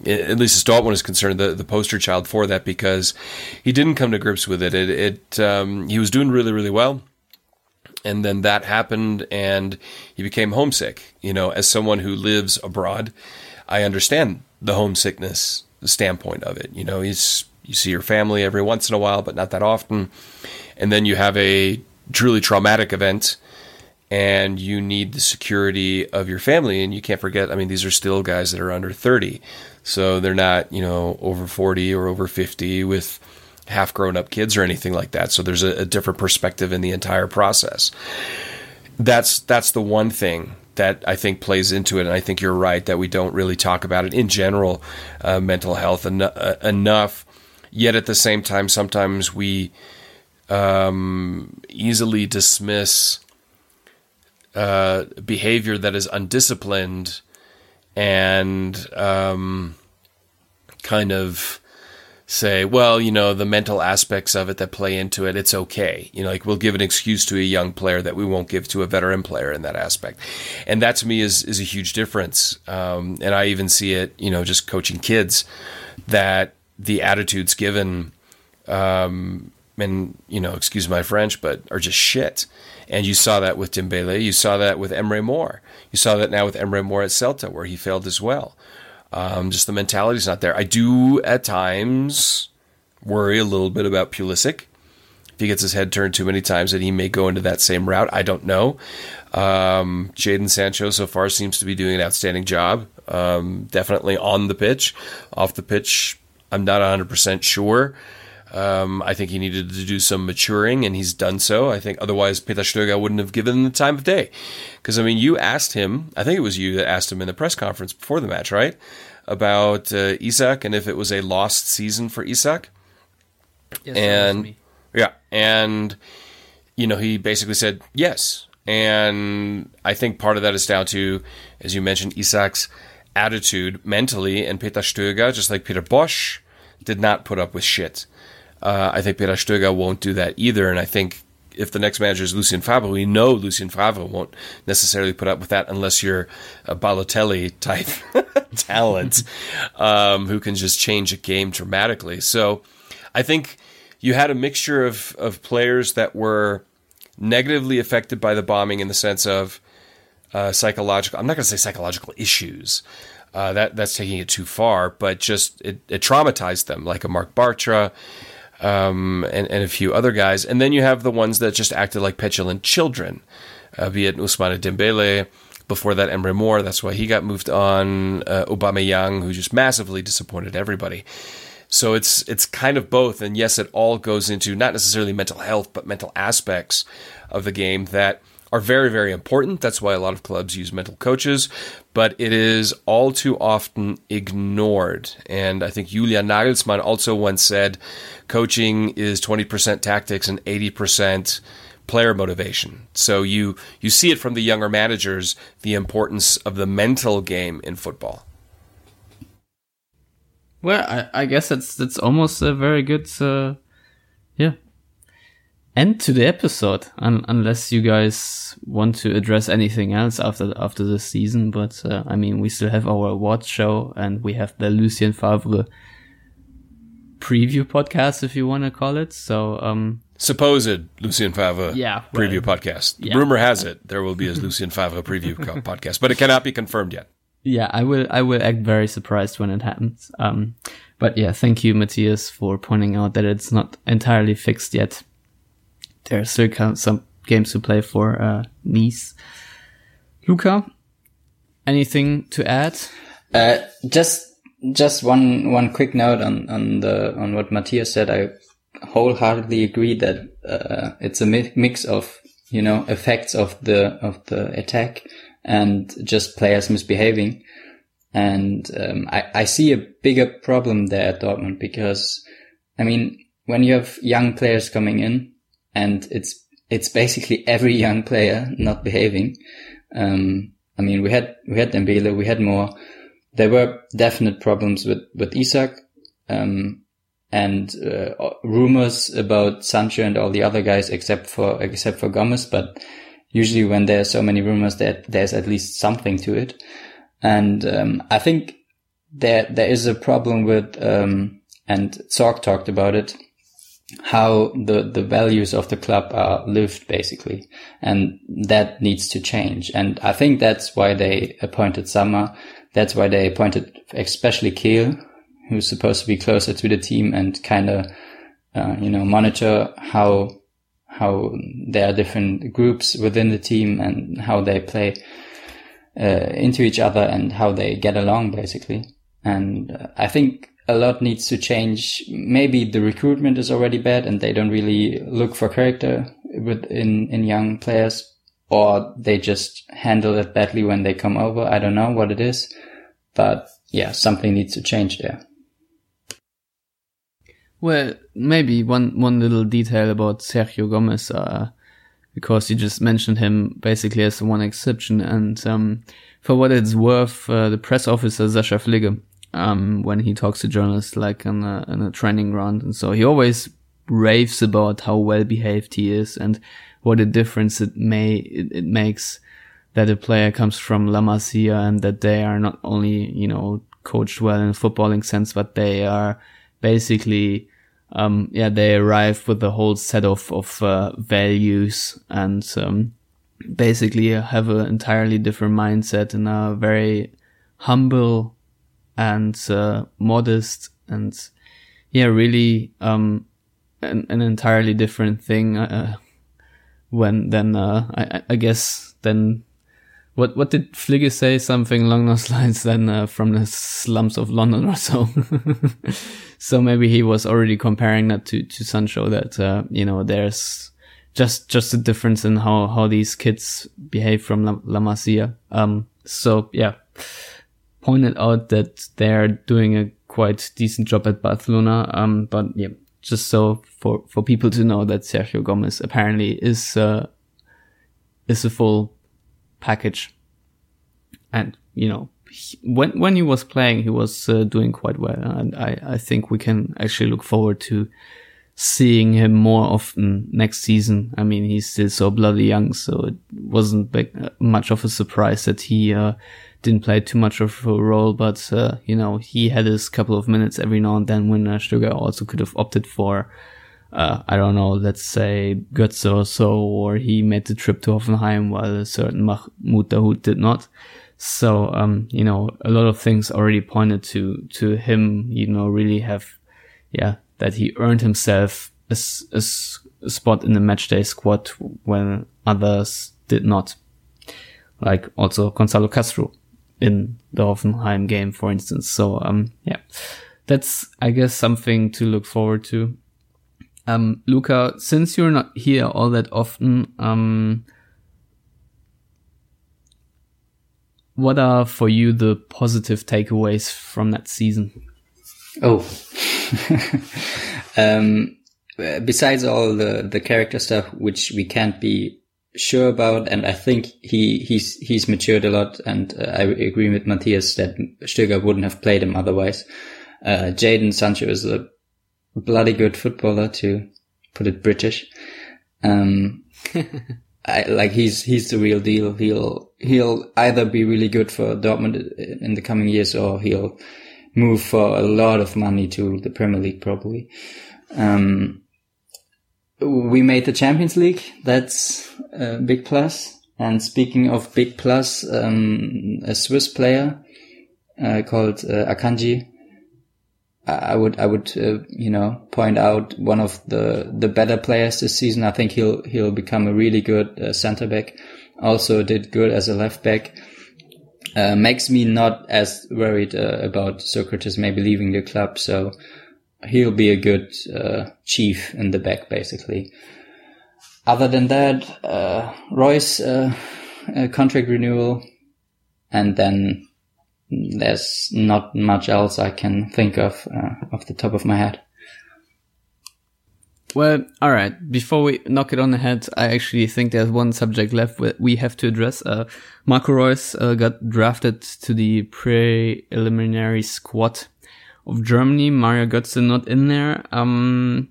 at least as Dortmund is concerned, the, the poster child for that because he didn't come to grips with it. It, it um, he was doing really really well, and then that happened, and he became homesick. You know, as someone who lives abroad, I understand the homesickness standpoint of it. You know, he's you see your family every once in a while, but not that often, and then you have a truly traumatic event and you need the security of your family and you can't forget i mean these are still guys that are under 30 so they're not you know over 40 or over 50 with half grown up kids or anything like that. So there's a, a different perspective in the entire process. That's that's the one thing that I think plays into it, and I think you're right that we don't really talk about it in general, uh, mental health en- uh, enough. Yet at the same time, sometimes we um, easily dismiss uh, behavior that is undisciplined and um, kind of say, well, you know, the mental aspects of it that play into it, it's okay. You know, like we'll give an excuse to a young player that we won't give to a veteran player in that aspect. And that to me is, is a huge difference. Um, and I even see it, you know, just coaching kids that the attitudes given um, and you know, excuse my French, but are just shit. And you saw that with Dembele. You saw that with Emre Mor. You saw that now with Emre Mor at Celta, where he failed as well. Um, just the mentality's not there. I do at times worry a little bit about Pulisic. If he gets his head turned too many times, that he may go into that same route. I don't know. Um, Jadon Sancho so far seems to be doing an outstanding job. Um, definitely on the pitch, off the pitch. I'm not 100% sure. Um, I think he needed to do some maturing, and he's done so. I think otherwise Peter Stöger wouldn't have given him the time of day. Because I mean, you asked him. I think it was you that asked him in the press conference before the match, right? About uh, Isak and if it was a lost season for Isak. Yes, and Yeah, and you know he basically said yes, and I think part of that is down to, as you mentioned, Isak's attitude mentally, and Peter Stöger, just like Peter Bosz, did not put up with shit. Uh, I think Peter Stöger won't do that either, and I think if the next manager is Lucien Favre, we know Lucien Favre won't necessarily put up with that unless you're a Balotelli type (laughs) talent (laughs) um, who can just change a game dramatically. So I think you had a mixture of, of players that were negatively affected by the bombing in the sense of uh, psychological. I'm not going to say psychological issues. Uh, that that's taking it too far, but just it, it traumatized them, like a Mark Bartra um, and, and a few other guys. And then you have the ones that just acted like petulant children, uh, be it Ousmane Dembele. Before that, Emre Mor. That's why he got moved on. Uh, Aubameyang, who just massively disappointed everybody. So it's it's kind of both, and yes, it all goes into not necessarily mental health, but mental aspects of the game that are very very important. That's why a lot of clubs use mental coaches, but it is all too often ignored. And I think Julian Nagelsmann also once said, coaching is twenty percent tactics and eighty percent player motivation. So you you see it from the younger managers the importance of the mental game in football. Well, I, I guess that's that's almost a very good, uh, yeah, end to the episode. Un- unless you guys want to address anything else after after the season, but uh, I mean, we still have our awards show and we have the Lucien Favre preview podcast, if you want to call it. So, um, supposed Lucien Favre yeah, preview podcast. yeah. Rumor has it there will be a Lucien Favre preview (laughs) podcast, but it cannot be confirmed yet. yeah, I will I will act very surprised when it happens. Um, but yeah, thank you, Matthias, for pointing out that it's not entirely fixed yet. There are still some games to play for uh, Nice. Luca, anything to add? Uh, just just one one quick note on on the on what Matthias said. I wholeheartedly agree that uh, it's a mi- mix of you know effects of the of the attack and just players misbehaving. And um, I I see a bigger problem there at Dortmund because I mean when you have young players coming in and it's it's basically every young player not behaving. Um, I mean we had we had Dembele, we had more there were definite problems with with Isak, um, and uh, rumors about Sancho and all the other guys, except for except for Gomez. But usually, when there are so many rumors, that there's at least something to it. And um, I think there there is a problem with, um, and Zorc talked about it, how the the values of the club are lived basically, and that needs to change. And I think that's why they appointed Sammer that's why they appointed especially Kehl, who's supposed to be closer to the team and kind of, uh, you know, monitor how, how there are different groups within the team and how they play, uh, into each other and how they get along basically. And uh, I think a lot needs to change. Maybe the recruitment is already bad and they don't really look for character within, in young players or they just handle it badly when they come over. I don't know what it is, but yeah, something needs to change there. Well, maybe one one little detail about Sergio Gomez, uh, because you just mentioned him basically as the one exception, and um, for what it's worth, uh, the press officer Sascha Fligge, um, when he talks to journalists like on a, on a training ground, and so he always raves about how well behaved he is and what a difference it may it, it makes that a player comes from La Masia and that they are not only you know coached well in a footballing sense, but they are basically um yeah they arrive with a whole set of of uh, values and um basically have an entirely different mindset and are very humble and uh, modest and yeah really um an, an entirely different thing uh, when then uh, I, I guess then what what did Fligge say? Something along those (laughs) lines then uh, from the slums of London or so. (laughs) So maybe he was already comparing that to to Sancho that uh, you know there's just just a difference in how how these kids behave from La, La Masia. Um so yeah pointed out that they're doing a quite decent job at Barcelona um but yeah just so for, for people to know that Sergio Gomez apparently is, uh, is a full package. And, you know, he, when, when he was playing, he was uh, doing quite well. And I, I think we can actually look forward to seeing him more often next season. I mean, he's still so bloody young, so it wasn't big, uh, much of a surprise that he, uh, didn't play too much of a role, but uh, you know he had his couple of minutes every now and then when uh, also could have opted for, uh, I don't know, let's say Götze or so, or he made the trip to Hoffenheim while a certain Mahmoud Dahoud did not. So um, you know a lot of things already pointed to to him, you know, really have, yeah, that he earned himself a, a, a spot in the matchday squad when others did not like also Gonzalo Castro in the Hoffenheim game, for instance. So, um, yeah, that's, I guess, something to look forward to. Um, Luca, since you're not here all that often, um, what are for you the positive takeaways from that season? Oh, (laughs) um, besides all the, the character stuff, which we can't be sure about, and I think he he's he's matured a lot. And uh, I agree with Matthias that Stöger wouldn't have played him otherwise. Uh, Jadon Sancho is a bloody good footballer, to put it British. Um, (laughs) I, like he's he's the real deal. He'll he'll either be really good for Dortmund in the coming years, or he'll move for a lot of money to the Premier League, probably. Um, we made the Champions League. That's a big plus. And speaking of big plus, um, a Swiss player uh, called uh, Akanji. I would I would uh, you know point out one of the the better players this season. I think he'll he'll become a really good uh, center back. Also did good as a left back. Uh, makes me not as worried uh, about Sokratis maybe leaving the club. So he'll be a good uh, chief in the back, basically. Other than that, uh, Reus uh, contract renewal, and then there's not much else I can think of uh, off the top of my head. Well, all right. Before we knock it on the head, I actually think there's one subject left we have to address. Uh, Marco Reus uh, got drafted to the preliminary squad of Germany. Mario Götze not in there. Um,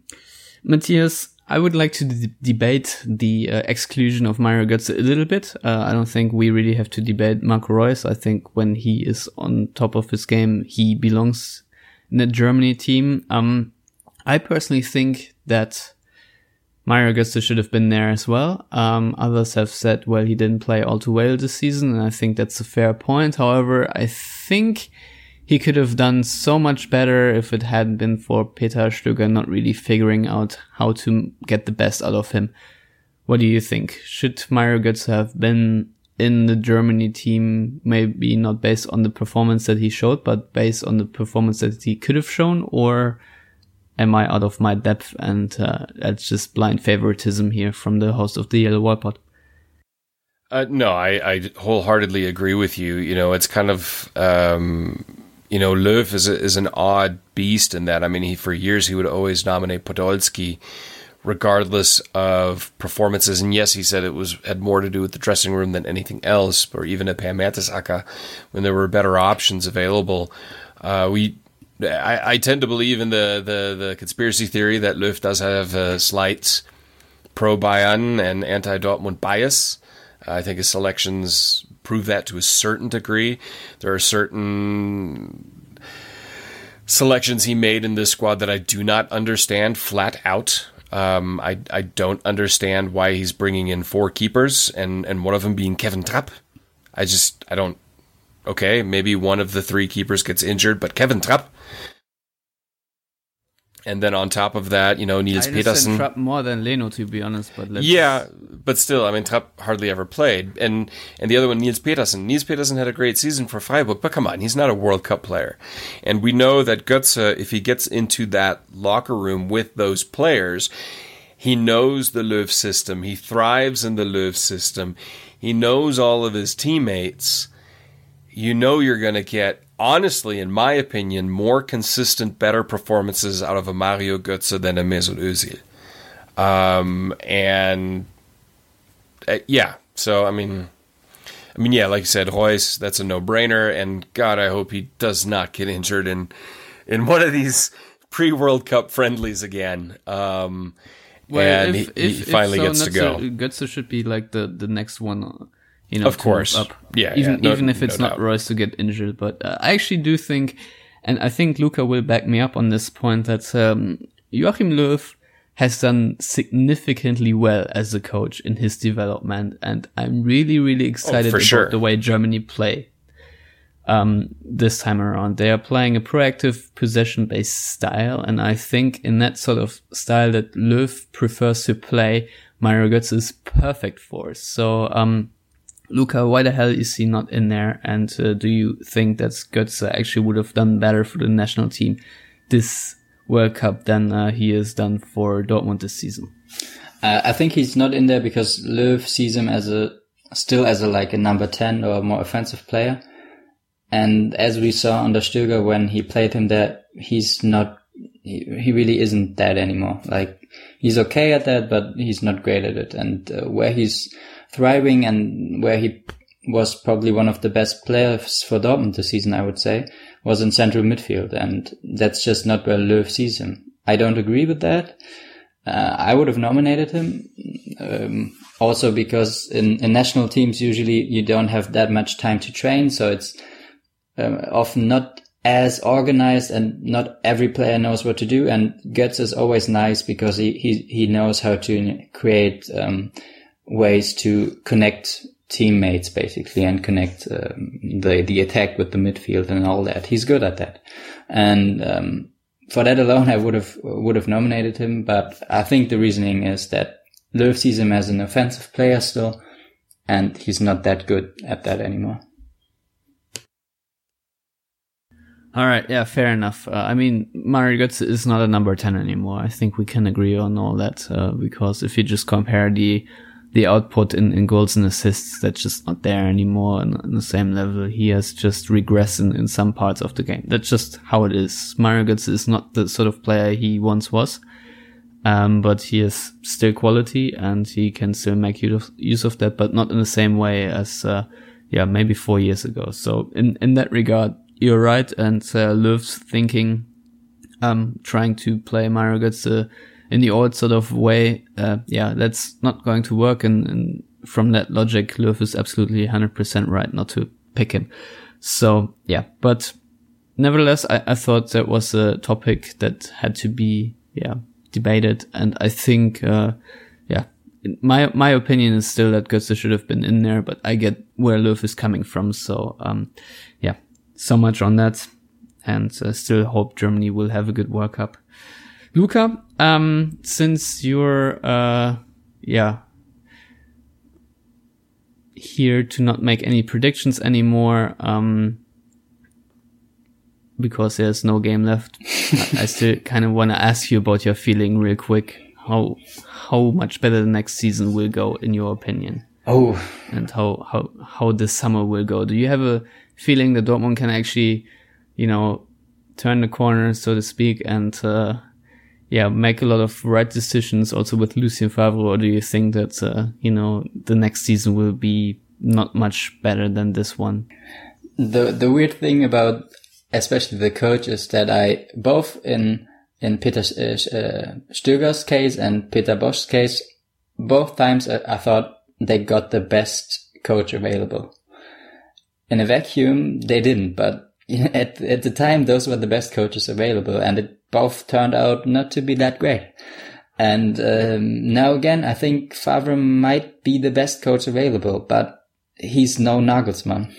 Matthias, I would like to d- debate the uh, exclusion of Mario Götze a little bit. Uh, I don't think we really have to debate Marco Reus. I think when he is on top of his game, he belongs in the Germany team. Um, I personally think that Mario Götze should have been there as well. Um, others have said, well, he didn't play all too well this season, and I think that's a fair point. However, I think he could have done so much better if it hadn't been for Peter Stöger not really figuring out how to get the best out of him. What do you think? Should Mario Götze have been in the Germany team, maybe not based on the performance that he showed, but based on the performance that he could have shown, or am I out of my depth and uh, that's just blind favoritism here from the host of the Yellow Wall Pod? Uh, no, I, I wholeheartedly agree with you. You know, it's kind of um, you know, Löw is a, is an odd beast in that. I mean, he for years he would always nominate Podolski, regardless of performances. And yes, he said it was had more to do with the dressing room than anything else, or even at Mertesacker when there were better options available. Uh, we, I, I, tend to believe in the, the, the conspiracy theory that Löw does have a slight pro Bayern and anti Dortmund bias. I think his selections prove that to a certain degree. There are certain selections he made in this squad that I do not understand flat out. Um, I I don't understand why he's bringing in four keepers and and one of them being Kevin Trapp. I just I don't. Okay, maybe one of the three keepers gets injured, but Kevin Trapp and then on top of that, you know, Nils I Petersen. Trapp more than Leno, to be honest. But yeah, but still, I mean, Trapp hardly ever played, and and the other one, Nils Petersen. Nils Petersen had a great season for Freiburg, but come on, he's not a World Cup player, and we know that Götze, if he gets into that locker room with those players, he knows the Löw system. He thrives in the Löw system. He knows all of his teammates. You know you're going to get honestly, in my opinion, more consistent, better performances out of a Mario Götze than a Mesut Özil. Um, and uh, yeah, so I mean, I mean, yeah, like you said, Reus, that's a no-brainer, and God, I hope he does not get injured in in one of these pre-World Cup friendlies again. Um, well, and if, he, if, he finally if so, gets to go. Götze should be like the the next one you know, of course, up. Yeah, even yeah, no, even if it's no not. Reus to get injured, but uh, I actually do think, and I think Luca will back me up on this point that um, Joachim Löw has done significantly well as a coach in his development, and I'm really really excited about sure. the way Germany play. Um, this time around, they are playing a proactive possession-based style, and I think in that sort of style that Löw prefers to play, Mario Götze is perfect for. So, um, Luca, why the hell is he not in there? And uh, do you think that Götze actually would have done better for the national team this World Cup than uh, he has done for Dortmund this season? Uh, I think he's not in there because Löw sees him as a still as a like a number ten or more offensive player. And as we saw under Stöger when he played him there, he's not. He, he really isn't that anymore. Like he's okay at that, but he's not great at it. And uh, where he's thriving and where he was probably one of the best players for Dortmund this season, I would say, was in central midfield. And that's just not where Löw sees him. I don't agree with that. Uh, I would have nominated him. Um, also because in, in national teams, usually you don't have that much time to train. So it's um, often not as organized and not every player knows what to do. And Götze is always nice because he, he, he knows how to create, um, ways to connect teammates basically and connect um, the the attack with the midfield and all that. He's good at that, and um, for that alone, I would have would have nominated him. But I think the reasoning is that Löw sees him as an offensive player still, and he's not that good at that anymore. All right, yeah, fair enough. Uh, I mean, Mario Götze is not a number 10 anymore. I think we can agree on all that, uh, because if you just compare the the output in, in goals and assists that's just not there anymore on, on the same level. He has just regressed in, in some parts of the game. That's just how it is. Mario Götze is not the sort of player he once was. Um, but he has still quality and he can still make use of, that, but not in the same way as, uh, yeah, maybe four years ago. So in, in that regard, you're right. And, uh, Löw's thinking, um, trying to play Mario Götze in the old sort of way, uh, yeah, that's not going to work. And, and from that logic, Löw is absolutely 100% right not to pick him. So yeah, but nevertheless, I, I thought that was a topic that had to be, yeah, debated. And I think, uh, yeah, my, my opinion is still that Götze should have been in there, but I get where Löw is coming from. So, um, yeah, so much on that. And uh, still hope Germany will have a good World Cup. Luca, um, since you're, uh, yeah, here to not make any predictions anymore, um, because there's no game left, I, I still kind of want to ask you about your feeling real quick. How, how much better the next season will go in your opinion? Oh, and how, how, how this summer will go. Do you have a feeling that Dortmund can actually, you know, turn the corner, so to speak, and, uh, yeah, make a lot of right decisions also with Lucien Favre, or do you think that, uh, you know, the next season will be not much better than this one? The, the weird thing about especially the coach is that I, both in, in Peter uh, uh Stöger's case and Peter Bosz's case, both times I, I thought they got the best coach available. In a vacuum, they didn't, but (laughs) at, at the time, those were the best coaches available and it both turned out not to be that great. And um, now again, I think Favre might be the best coach available, but he's no Nagelsmann.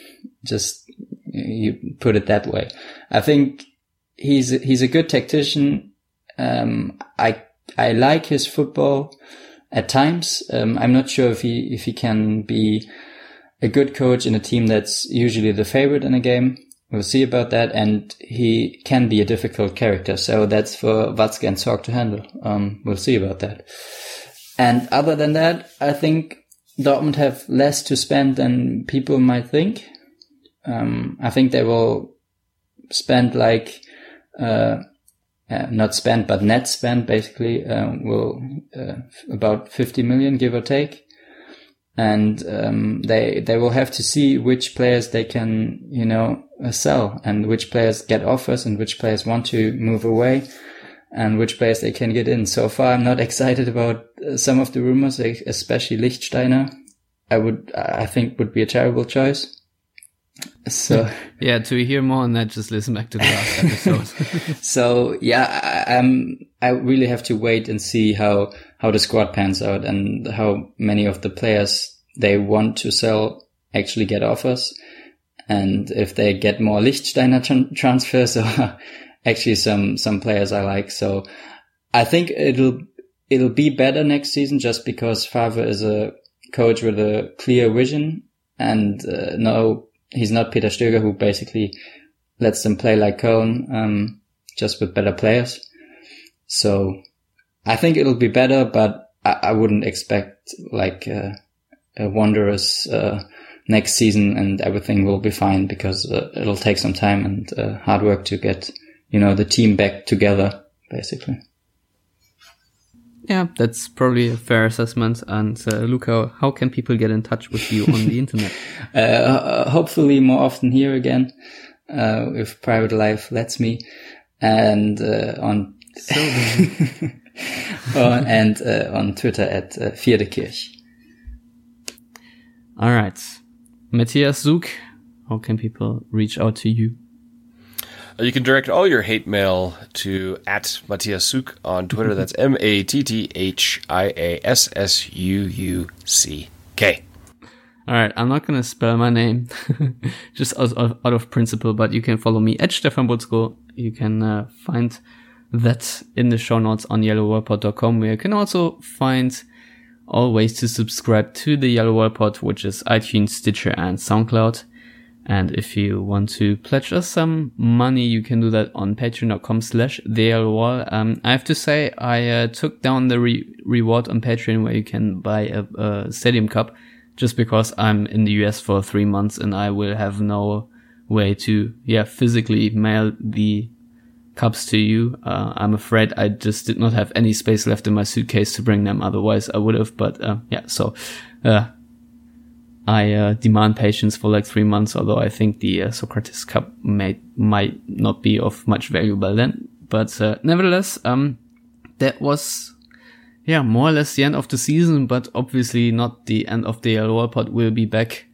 Just you put it that way. I think he's he's a good tactician. Um, I I like his football at times. Um, I'm not sure if he if he can be a good coach in a team that's usually the favorite in a game. We'll see about that. And he can be a difficult character. So that's for Watzke and Zorc to handle. Um, we'll see about that. And other than that, I think Dortmund have less to spend than people might think. Um, I think they will spend like, uh, uh, not spend, but net spend basically, um, will, uh, about 50 million, give or take. And, um, they, they will have to see which players they can, you know, uh, sell and which players get offers and which players want to move away and which players they can get in. So far, I'm not (laughs) excited about uh, some of the rumors, especially Lichtsteiner. I would, I think would be a terrible choice. So (laughs) yeah, to hear more on that, just listen back to the last (laughs) episode. so yeah, I, am I really have to wait and see how how the squad pans out and how many of the players they want to sell actually get offers, and if they get more Lichtsteiner tra- transfers or (laughs) actually some some players I like. So I think it'll it'll be better next season just because Favre is a coach with a clear vision and uh, no, he's not Peter Stöger who basically lets them play like Köln, um, just with better players. So I think it'll be better, but I, I wouldn't expect like uh, a wondrous uh, next season and everything will be fine because uh, it'll take some time and uh, hard work to get you know the team back together basically. Yeah, that's probably a fair assessment. And uh, Luca, how can people get in touch with you on the (laughs) internet? Uh, hopefully more often here again, uh, if private life lets me, and uh, on so (laughs) (laughs) and uh, on Twitter at uh, Vierdekirch. All right, Matthias Zug, how can people reach out to you? Uh, you can direct all your hate mail to at Matthias Suk on Twitter. That's (laughs) M A T T H I A S S U U C K. All right, I'm not gonna spell my name, (laughs) just out of, out of, principle. But you can follow me at Stefan Buczko. You can uh, find that in the show notes on yellowwallpod.com, where you can also find all ways to subscribe to the Yellow Pod, which is iTunes, Stitcher, and SoundCloud. And if you want to pledge us some money, you can do that on patreon.com slash wall. Um, I have to say, I uh, took down the re- reward on Patreon where you can buy a, a, stadium cup just because I'm in the US for three months and I will have no way to, yeah, physically mail the cups to you. Uh, I'm afraid I just did not have any space left in my suitcase to bring them. Otherwise I would have, but, uh, yeah, so, uh, I uh, demand patience for like three months, although I think the uh, Sokratis Cup may, might not be of much value by then. But uh, nevertheless, um, that was, yeah, more or less the end of the season, but obviously not the end of the Yellow Pod. We'll be back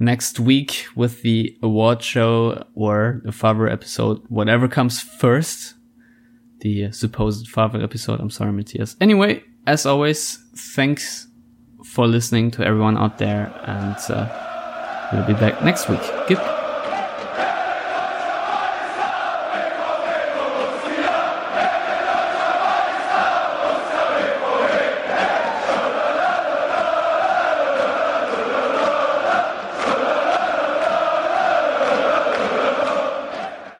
next week with the award show or the Favre episode, whatever comes first. The supposed Favre episode. I'm sorry, Matthias. Anyway, as always, thanks for listening to everyone out there, and uh, we'll be back next week. Good.